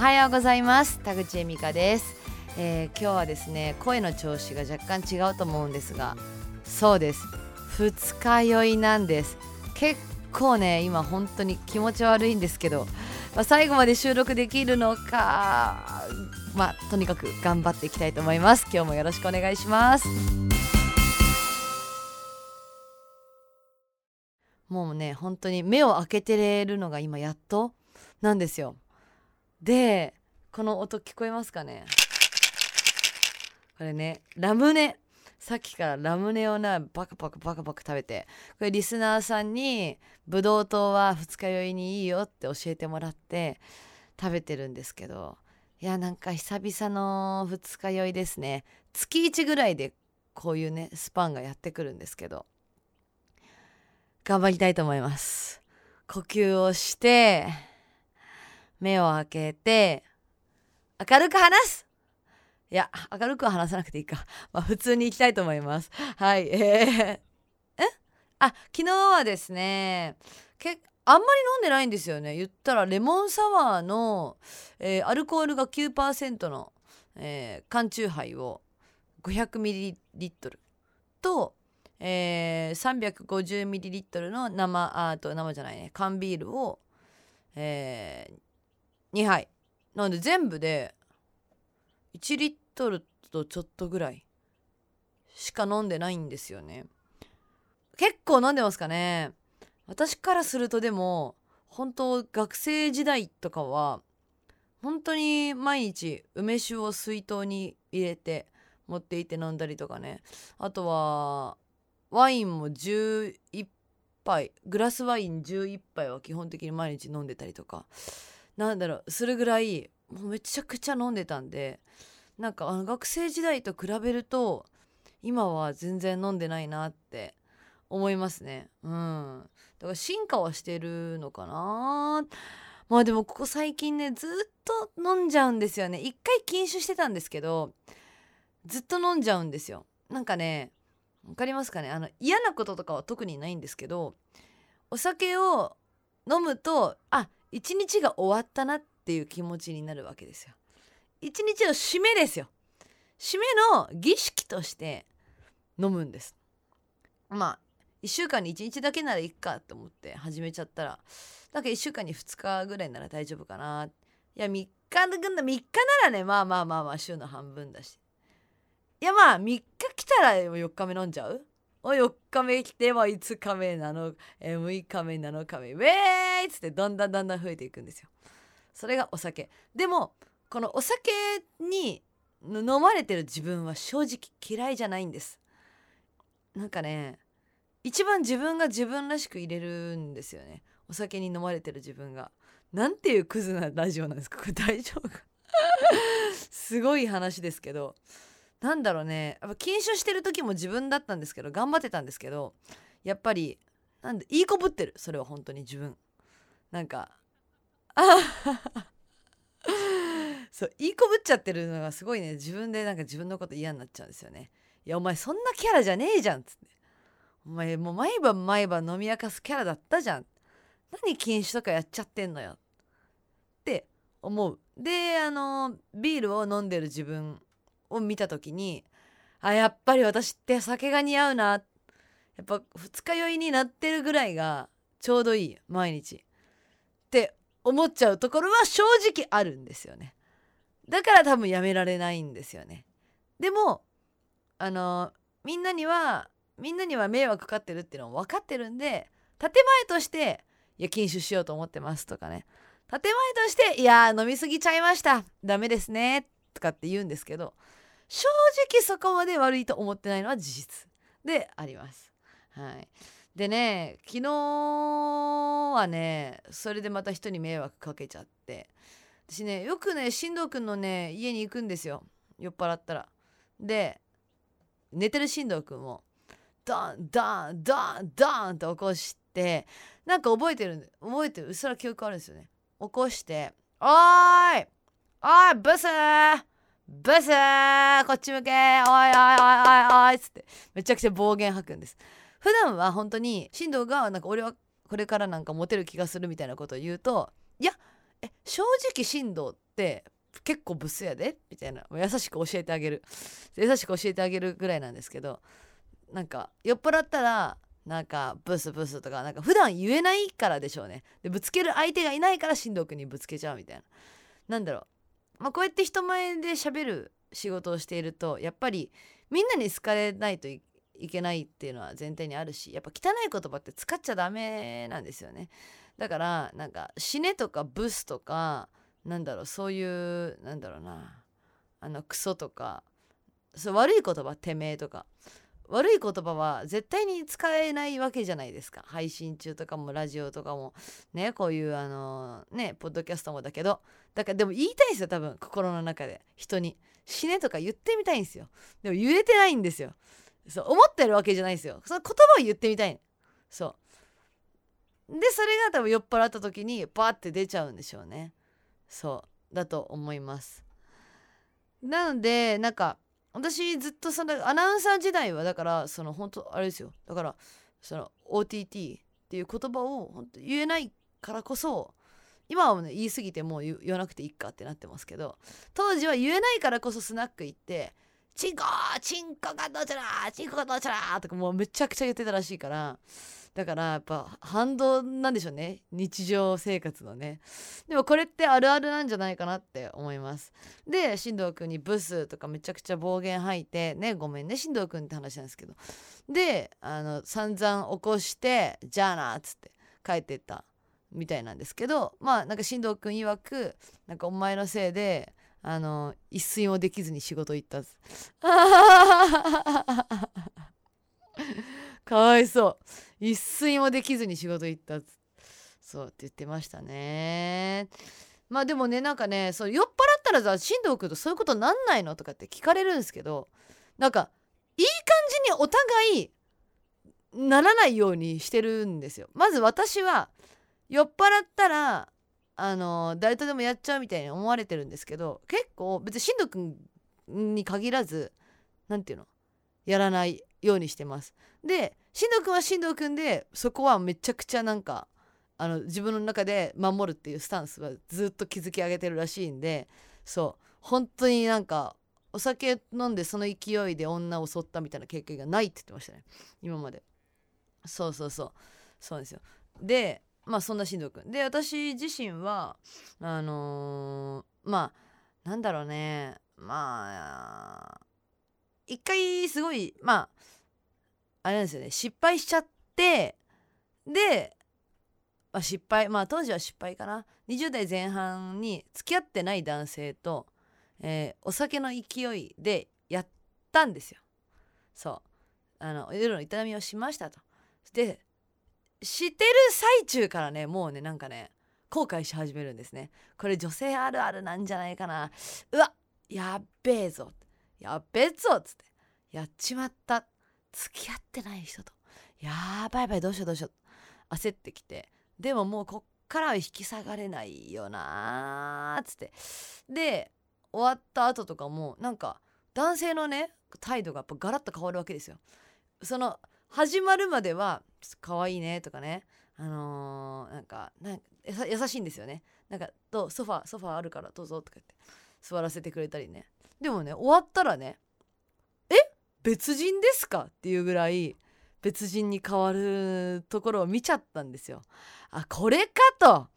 はようございます。田口恵美香です、えー今日はですね声の調子が若干違うと思うんですがそうです。二日酔いなんです。結構ね今本当に気持ち悪いんですけど、まあ、最後まで収録できるのかまあとにかく頑張っていきたいと思います。今日もよろしくお願いします。もうね本当に目を開けてれるのが今やっとなんですよ。でこの音聞こえますかね？これねラムネ。さっきからラムネをなバカバカバカバカ食べて。これリスナーさんにブドウ糖は二日酔いにいいよって教えてもらって食べてるんですけど。いやなんか久々の二日酔いですね。月1ぐらいでこういうねスパンがやってくるんですけど。頑張りたいと思います。呼吸をして目を開けて明るく話す。いや明るくは話さなくていいか。まあ普通に行きたいと思います。はい。えー、え？あ昨日はですねけあんまり飲んでないんですよね。言ったらレモンサワーの、えーアルコールが9%の、えー缶チューハイを 500ml と、えー、350ml の生あと生じゃないね。缶ビールを、えー2杯。なので全部で1リットルとちょっとぐらいしか飲んでないんですよね。結構飲んでますかね。私からするとでも本当学生時代とかは本当に毎日梅酒を水筒に入れて持っていて飲んだりとかね。あとはワインも11杯グラスワイン11杯は基本的に毎日飲んでたりとか。なんだろうするぐらいもうめちゃくちゃ飲んでたんでなんかあの学生時代と比べると今は全然飲んでないなって思いますね。うん。だから進化はしてるのかな。まあでもここ最近ねずっと飲んじゃうんですよね。一回禁酒してたんですけどずっと飲んじゃうんですよ。なんかねわかりますかね？あの嫌なこととかは特にないんですけどお酒を飲むとあ一日が終わったなっていう気持ちになるわけですよ。一日の締めですよ。締めの儀式として飲むんです。まあ1週間に1日だけならいいかと思って始めちゃったらだから1週間に2日ぐらいなら大丈夫かな。いや3日3日ならねまあまあまあまあ週の半分だし。いやまあ3日来たら4日目飲んじゃう4日目来ても5日目なの、えー6日目7日目ウェーイっつってだんだんだんだん増えていくんですよ。それがお酒。でもこのお酒に飲まれてる自分は正直嫌いじゃないんです。なんかね一番自分が自分らしく入れるんですよね。お酒に飲まれてる自分が。なんていうクズなラジオなんですか？これ大丈夫か？すごい話ですけど。なんだろうね。やっぱ禁酒してる時も自分だったんですけど頑張ってたんですけどやっぱりなんでいい子ぶってる。それは本当に自分。なんかあ そういい子ぶっちゃってるのがすごいね。自分でなんか自分のこと嫌になっちゃうんですよね。いやお前そんなキャラじゃねえじゃん。っつって。お前もう毎晩毎晩飲み明かすキャラだったじゃん。何禁酒とかやっちゃってんのよ。って思う。であのビールを飲んでる自分を見た時にあやっぱり私って酒が似合うな。やっぱ二日酔いになってるぐらいがちょうどいい毎日。って思っちゃうところは正直あるんですよね。だから多分やめられないんですよね。でもあのみんなにはみんなには迷惑かかってるっていうのは分かってるんで建前としていや禁酒しようと思ってますとかね。建前としていや飲みすぎちゃいました。ダメですね。とかって言うんですけど正直そこまで悪いと思ってないのは事実であります。はい、でね昨日はねそれでまた人に迷惑かけちゃって私ねよくね進藤くんのね家に行くんですよ酔っ払ったら。で寝てる進藤くんをダンダンダンダンって起こしてなんか覚えてる覚えてるうっすら記憶あるんですよね。起こして「おーいおいブスーブスーこっち向けおいおいおいおいおい」っつって。めちゃくちゃ暴言吐くんです。普段は本当に進藤がなんか俺はこれからなんかモテる気がするみたいなことを言うと「いや「え正直振動って結構ブスやで」みたいな。優しく教えてあげる。優しく教えてあげるぐらいなんですけどなんか酔っ払ったらなんかブスブスとかなんか普段言えないからでしょうね。でぶつける相手がいないから進藤君にぶつけちゃうみたいな。なんだろう。まあこうやって人前で喋る仕事をしているとやっぱりみんなに好かれないといけないっていうのは前提にあるしやっぱ汚い言葉って使っちゃダメなんですよね。だからなんか死ねとかブスとかなんだろうそういうなんだろうなあのクソとかそう悪い言葉てめえとか悪い言葉は絶対に使えないわけじゃないですか。配信中とかもラジオとかも。ねこういうあのねポッドキャストもだけど。だからでも言いたいんですよ多分心の中で。人に死ねとか言ってみたいんですよ。でも言えてないんですよ。そう思ってるわけじゃないですよ。その言葉を言ってみたいそう。でそれが多分酔っ払った時にバーって出ちゃうんでしょうね。そう。だと思います。なのでなんか私ずっとそのアナウンサー時代はだからその本当あれですよ。だからその OTT っていう言葉を本当言えないからこそ今はね言い過ぎてもう言わなくていいかってなってますけど当時は言えないからこそスナック行って「チンコチンコがどちらチンコがどちら!」とかもうめちゃくちゃ言ってたらしいからだからやっぱ反動なんでしょうね。日常生活のね。でもこれってあるあるなんじゃないかなって思います。で進藤君にブスとかめちゃくちゃ暴言吐いてねごめんね進藤君って話なんですけど。であの散々起こしてじゃあなっつって帰ってったみたいなんですけどまあなんか進藤君曰くなんかお前のせいであの一睡もできずに仕事行った かわいそう。一睡もできずに仕事行ったそうって言ってましたね。まあでもねなんかねそう酔っ払ったらさ進藤君とそういうことなんないのとかって聞かれるんですけどなんかいい感じにお互いならないようにしてるんですよ。まず私は酔っ払ったらあの誰とでもやっちゃうみたいに思われてるんですけど結構別に進藤君に限らず何て言うの？やらないようにしてます。でしんどくんはしんどくんでそこはめちゃくちゃなんかあの自分の中で守るっていうスタンスはずっと築き上げてるらしいんでそう。本当になんかお酒飲んでその勢いで女を襲ったみたいな経験がないって言ってましたね。今まで。そうそうそう。そうですよ。でまあそんなしんどくん。で私自身はあのー、まあなんだろうね。まあ一回すごいまああれなんですよね。失敗しちゃってで、まあ、失敗まあ当時は失敗かな。20代前半に付き合ってない男性と、えー、お酒の勢いでやったんですよ。そう。あの夜の営みをしましたと。でしてる最中からねもうねなんかね後悔し始めるんですね。これ女性あるあるなんじゃないかな。うわやっべえぞ。やっべえぞっつって。やっちまった。付き合ってない人と。やばいやばいどうしようどうしよう。焦ってきて。でももうこっからは引き下がれないよなーっつって。で終わった後とかもなんか男性のね態度がやっぱガラッと変わるわけですよ。その始まるまでは「可愛いね」とかねあのー、なんか優しいんですよねなんか「どう？ソファソファあるからどうぞ」とか言って座らせてくれたりねでもね終わったらね「え？別人ですか?」っていうぐらい別人に変わるところを見ちゃったんですよ。あこれかと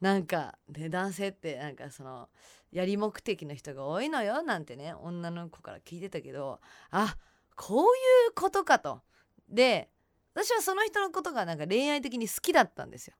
なんか、ね、男性ってなんかそのやり目的の人が多いのよなんてね女の子から聞いてたけどあこういうことかと。で私はその人のことがなんか恋愛的に好きだったんですよ。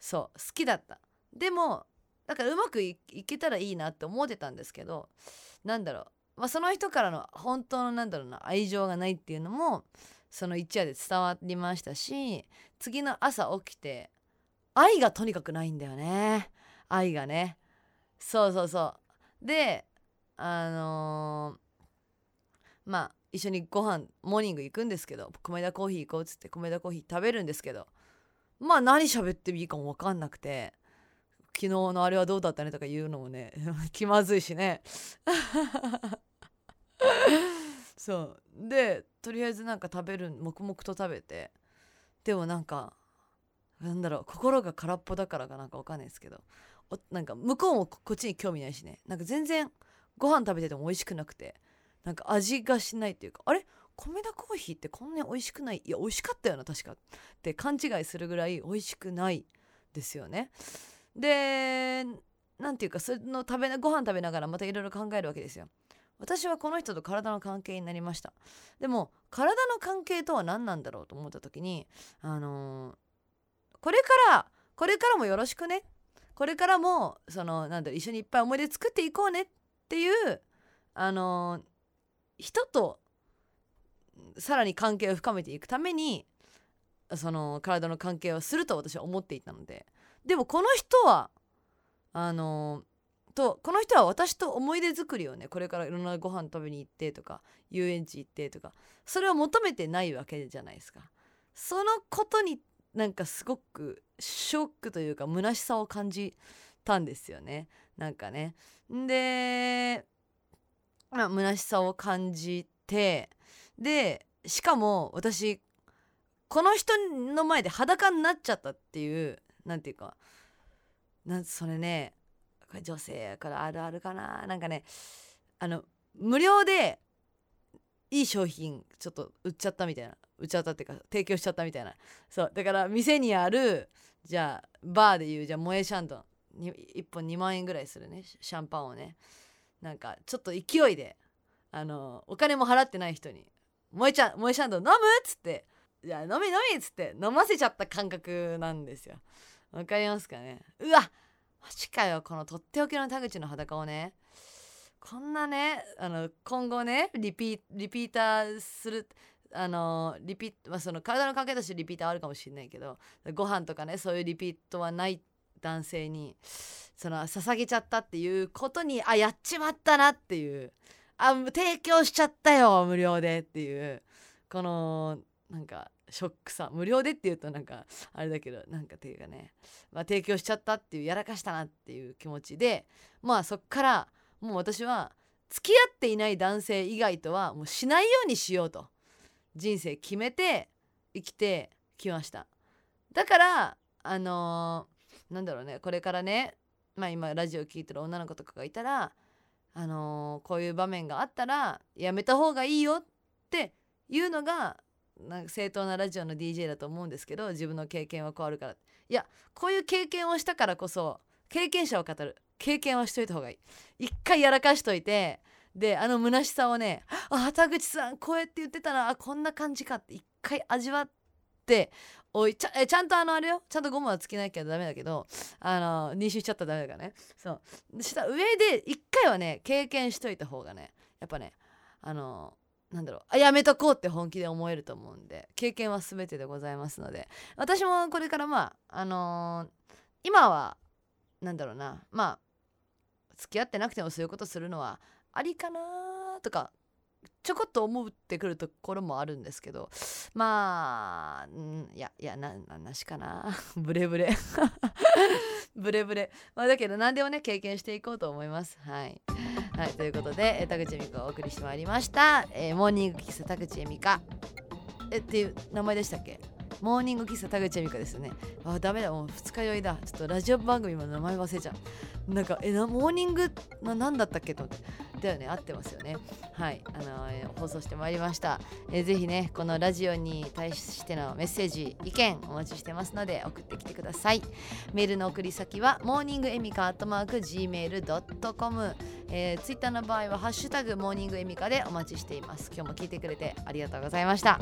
そう好きだった。でもだからうまくいけたらいいなって思ってたんですけどなんだろう、まあ、その人からの本当のなんだろうな愛情がないっていうのもその一夜で伝わりましたし次の朝起きて愛がとにかくないんだよね愛がねそうそうそうであのー、まあ一緒にご飯モーニング行くんですけど米田コーヒー行こうっつって米田コーヒー食べるんですけどまあ何喋ってもいいかも分かんなくて昨日のあれはどうだったねとか言うのもね 気まずいしね。そう。でとりあえずなんか食べる黙々と食べてでもなんかなんだろう心が空っぽだからかなんかわかんないですけどおなんか向こうもここっちに興味ないしね。なんか全然ご飯食べてても美味しくなくてなんか味がしないっていうかあれ？米田コーヒーってこんなに美味しくない？いや美味しかったよな確かって勘違いするぐらい美味しくないですよね。でなんていうかその食べご飯食べながらまたいろいろ考えるわけですよ。私はこの人と体の関係になりました。でも体の関係とは何なんだろうと思った時にあのーこれからこれからもよろしくね。これからもそのなんだろ一緒にいっぱい思い出作っていこうねっていうあのー人とさらに関係を深めていくためにその体の関係をすると私は思っていたので。でもこの人はあのとこの人は私と思い出作りをねこれからいろんなご飯食べに行ってとか遊園地行ってとかそれを求めてないわけじゃないですか。そのことになんかすごくショックというか虚しさを感じたんですよね。なんかね。でまあ虚しさを感じてでしかも私この人の前で裸になっちゃったっていうなんていうかなんそれねこれ女性やからあるあるかななんかねあの無料でいい商品ちょっと売っちゃったみたいな売っちゃったっていうか提供しちゃったみたいな。そうだから店にあるじゃあバーでいうじゃあ萌えシャンドン1本2万円ぐらいするねシャンパンをね。なんかちょっと勢いであのお金も払ってない人に「萌えちゃん萌えシャンドン飲む?」っつって「じゃあ飲み飲み」っつって飲ませちゃった感覚なんですよわかりますかね？うわマジかよこのとっておきの田口の裸をねこんなねあの今後ねリピリピーターするあのリピまあ、その体の関係としてリピーターあるかもしれないけどご飯とかねそういうリピートはない男性にその捧げちゃったっていうことにあやっちまったなっていう。あ提供しちゃったよ無料でっていう。このなんかショックさ無料でっていうとなんかあれだけどなんかっていうかね、まあ、提供しちゃったっていうやらかしたなっていう気持ちでまあそっからもう私は付き合っていない男性以外とはもうしないようにしようと人生決めて生きてきました。だからあの、なんだろうね。これからねまあ今ラジオ聴いてる女の子とかがいたらあのー、こういう場面があったらやめた方がいいよっていうのがなんか正当なラジオの DJ だと思うんですけど自分の経験は変わるから。いやこういう経験をしたからこそ経験者を語る。経験はしといた方がいい。一回やらかしといてであの虚しさをね「あ田口さんこうやって言ってたらあこんな感じか」って一回味わってっておいちゃえちゃんとあのあれよ。ちゃんとゴムはつけなきゃダメだけどあの妊娠しちゃったらダメだからね。そう。した上で一回はね経験しといた方がねやっぱねあのなんだろうあやめとこうって本気で思えると思うんで経験は全てでございますので。私もこれからまああのー、今はなんだろうなまあ付き合ってなくてもそういうことするのはありかなとかちょこっと思ってくるところもあるんですけどまあ、ん、いやいやななしかな。ブレブレ。ブレブレ、まあ、だけど何でもね経験していこうと思います。はい、はい、ということで田口恵美子をお送りしてまいりました、えー、モーニングキス田口恵美香えっていう名前でしたっけ？モーニング喫茶田口恵美香ですね。あダメだ。もう二日酔いだ。ちょっとラジオ番組の名前忘れちゃう。なんかえなモーニングな何だったっけと。思ってだよね。合ってますよね。はい。あのー、放送してまいりました、えー、ぜひねこのラジオに対してのメッセージ意見お待ちしてますので送ってきてください。メールの送り先はモーニングエミカアットマーク Gmail.com えー、ツイッターの場合はハッシュタグモーニングエミカでお待ちしています。今日も聞いてくれてありがとうございました。